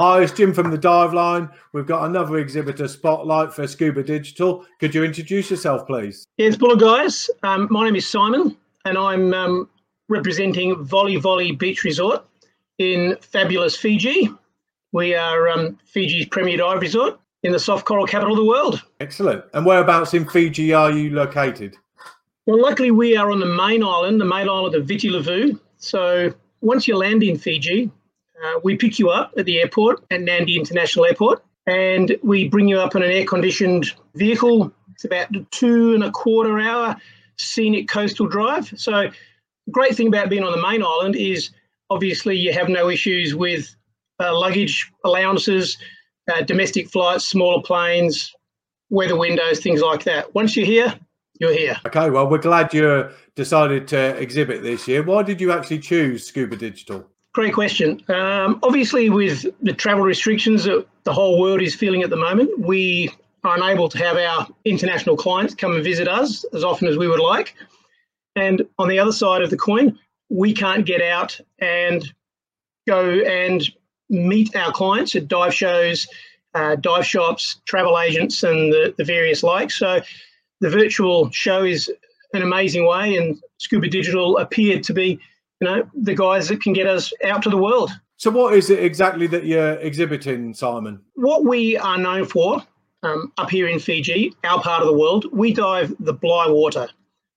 Hi, it's Jim from the Dive Line. We've got another exhibitor spotlight for Scuba Digital. Could you introduce yourself, please? Yes, Bula guys. Um, my name is Simon, and I'm um, representing Volivoli Beach Resort in fabulous Fiji. We are um, Fiji's premier dive resort in the soft coral capital of the world. Excellent. And whereabouts in Fiji are you located? Well, luckily, we are on the main island, the main island of Viti Levu. So once you land in Fiji, uh, we pick you up at the airport at Nadi International Airport, and we bring you up in an air-conditioned vehicle. It's about two and a quarter hour scenic coastal drive. So, the great thing about being on the main island is obviously you have no issues with uh, luggage allowances, uh, domestic flights, smaller planes, weather windows, things like that. Once you're here, you're here. Okay, well, we're glad you decided to exhibit this year. Why did you actually choose Scuba Digital? Great question. Um, obviously, with the travel restrictions that the whole world is feeling at the moment, we are unable to have our international clients come and visit us as often as we would like. And on the other side of the coin, we can't get out and go and meet our clients at dive shows, uh, dive shops, travel agents, and the, the various likes. So the virtual show is an amazing way, and Scuba Digital appeared to be you know, the guys that can get us out to the world. So, what is it exactly that you're exhibiting, Simon? What we are known for um, up here in Fiji, our part of the world, we dive the Bligh water.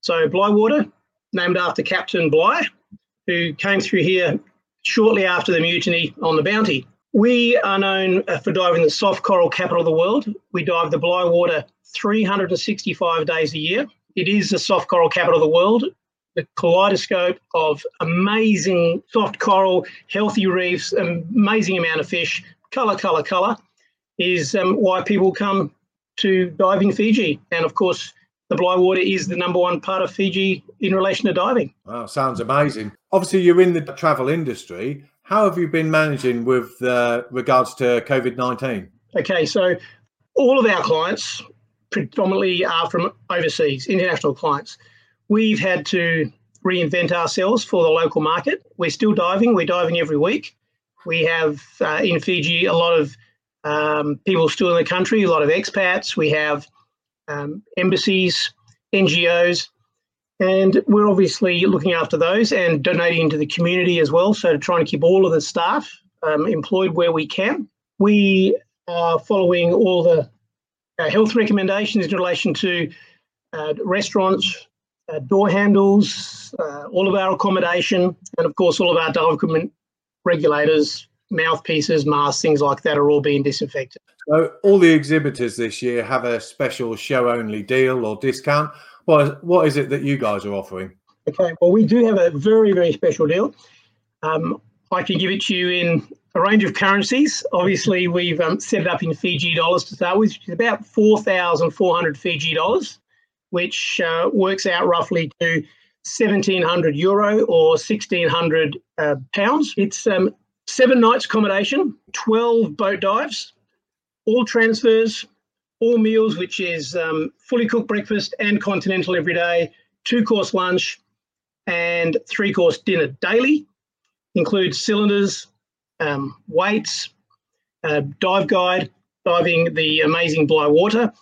So, Bligh water, named after Captain Bligh, who came through here shortly after the mutiny on the Bounty. We are known uh, for diving the soft coral capital of the world. We dive the Bligh water 365 days a year. It is the soft coral capital of the world the kaleidoscope of amazing soft coral, healthy reefs, amazing amount of fish, colour, colour, colour, is um, why people come to dive in Fiji. And of course, the Bligh water is the number one part of Fiji in relation to diving. Wow, sounds amazing. Obviously, you're in the travel industry. How have you been managing with uh, regards to COVID 19? Okay, so all of our clients predominantly are from overseas, international clients we've had to reinvent ourselves for the local market. We're still diving, we're diving every week. We have uh, in Fiji a lot of um, people still in the country, a lot of expats. We have um, embassies, NGOs, and we're obviously looking after those and donating to the community as well. So, trying to keep all of the staff um, employed where we can. We are following all the uh, health recommendations in relation to uh, restaurants, uh, door handles, uh, all of our accommodation, and of course, all of our dive equipment regulators, mouthpieces, masks, things like that are all being disinfected. So, all the exhibitors this year have a special show only deal or discount. What, what is it that you guys are offering? Okay, well, we do have a very, very special deal. Um, I can give it to you in a range of currencies. Obviously, we've um, set it up in Fiji dollars to start with, which is about 4,400 Fiji dollars which uh, works out roughly to 1700 euro or 1600 uh, pounds. It's um, seven nights accommodation, 12 boat dives, all transfers, all meals, which is um, fully cooked breakfast and continental every day, two course lunch, and three course dinner daily. Includes cylinders, um, weights, uh, dive guide, diving the amazing Bligh water.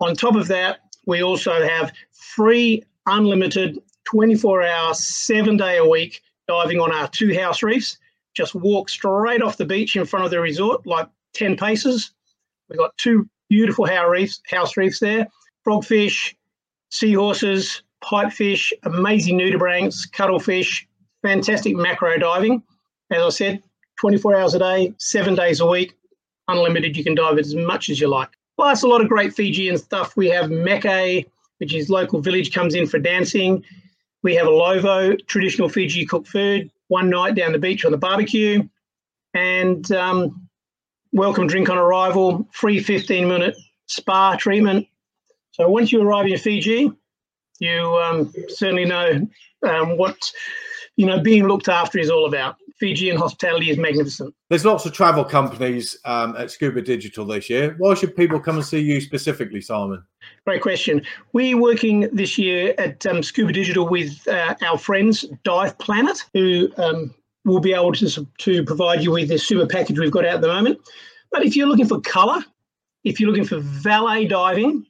On top of that, we also have free, unlimited, 24 hour, seven day a week diving on our two house reefs. Just walk straight off the beach in front of the resort, like 10 paces. We've got two beautiful house reefs, there frogfish, seahorses, pipefish, amazing nudibranchs, cuttlefish, fantastic macro diving. As I said, 24 hours a day, seven days a week, unlimited. You can dive as much as you like. Plus, a lot of great Fijian stuff. We have Meke, which is local village, comes in for dancing. We have a Lovo, traditional Fiji cooked food, one night down the beach on the barbecue. And um, welcome drink on arrival, free 15 minute spa treatment. So once you arrive in Fiji, you um, certainly know um, what you know being looked after is all about. Fijian hospitality is magnificent. There's lots of travel companies um, at Scuba Digital this year. Why should people come and see you specifically, Simon? Great question. We're working this year at um, Scuba Digital with uh, our friends Dive Planet, who um, we'll be able to, to provide you with this super package we've got out at the moment. But if you're looking for color, if you're looking for valet diving,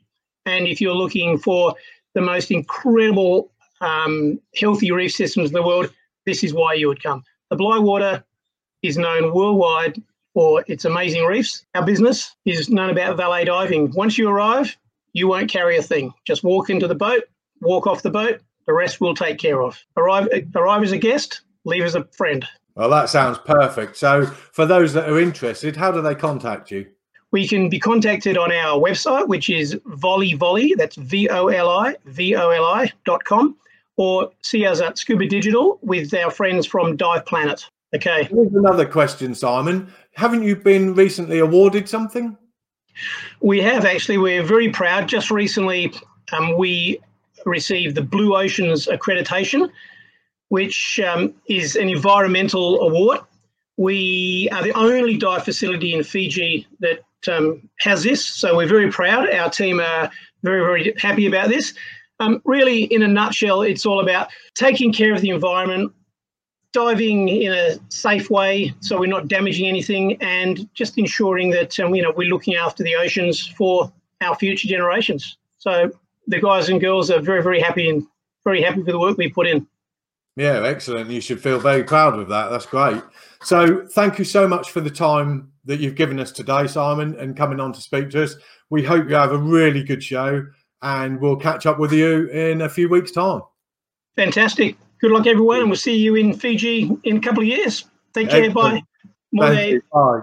and if you're looking for the most incredible um, healthy reef systems in the world, this is why you would come. The Bligh Water is known worldwide for its amazing reefs. Our business is known about valet diving. Once you arrive, you won't carry a thing. Just walk into the boat, walk off the boat, the rest we'll take care of. Arrive, arrive as a guest, leave as a friend. Well, that sounds perfect. So, for those that are interested, how do they contact you? We can be contacted on our website, which is Voli, that's V O L I, V O L I dot com, or see us at Scuba Digital with our friends from Dive Planet. Okay. Here's another question, Simon. Haven't you been recently awarded something? We have actually. We're very proud. Just recently, um, we received the Blue Oceans accreditation, which um, is an environmental award. We are the only dive facility in Fiji that um, has this, so we're very proud. Our team are very, very happy about this. Um, really, in a nutshell, it's all about taking care of the environment, diving in a safe way so we're not damaging anything, and just ensuring that um, you know we're looking after the oceans for our future generations. So the guys and girls are very, very happy and very happy with the work we put in. Yeah, excellent. You should feel very proud of that. That's great. So, thank you so much for the time that you've given us today, Simon, and coming on to speak to us. We hope you have a really good show, and we'll catch up with you in a few weeks' time. Fantastic. Good luck, everyone, and we'll see you in Fiji in a couple of years. Take care. Excellent. Bye. Bye.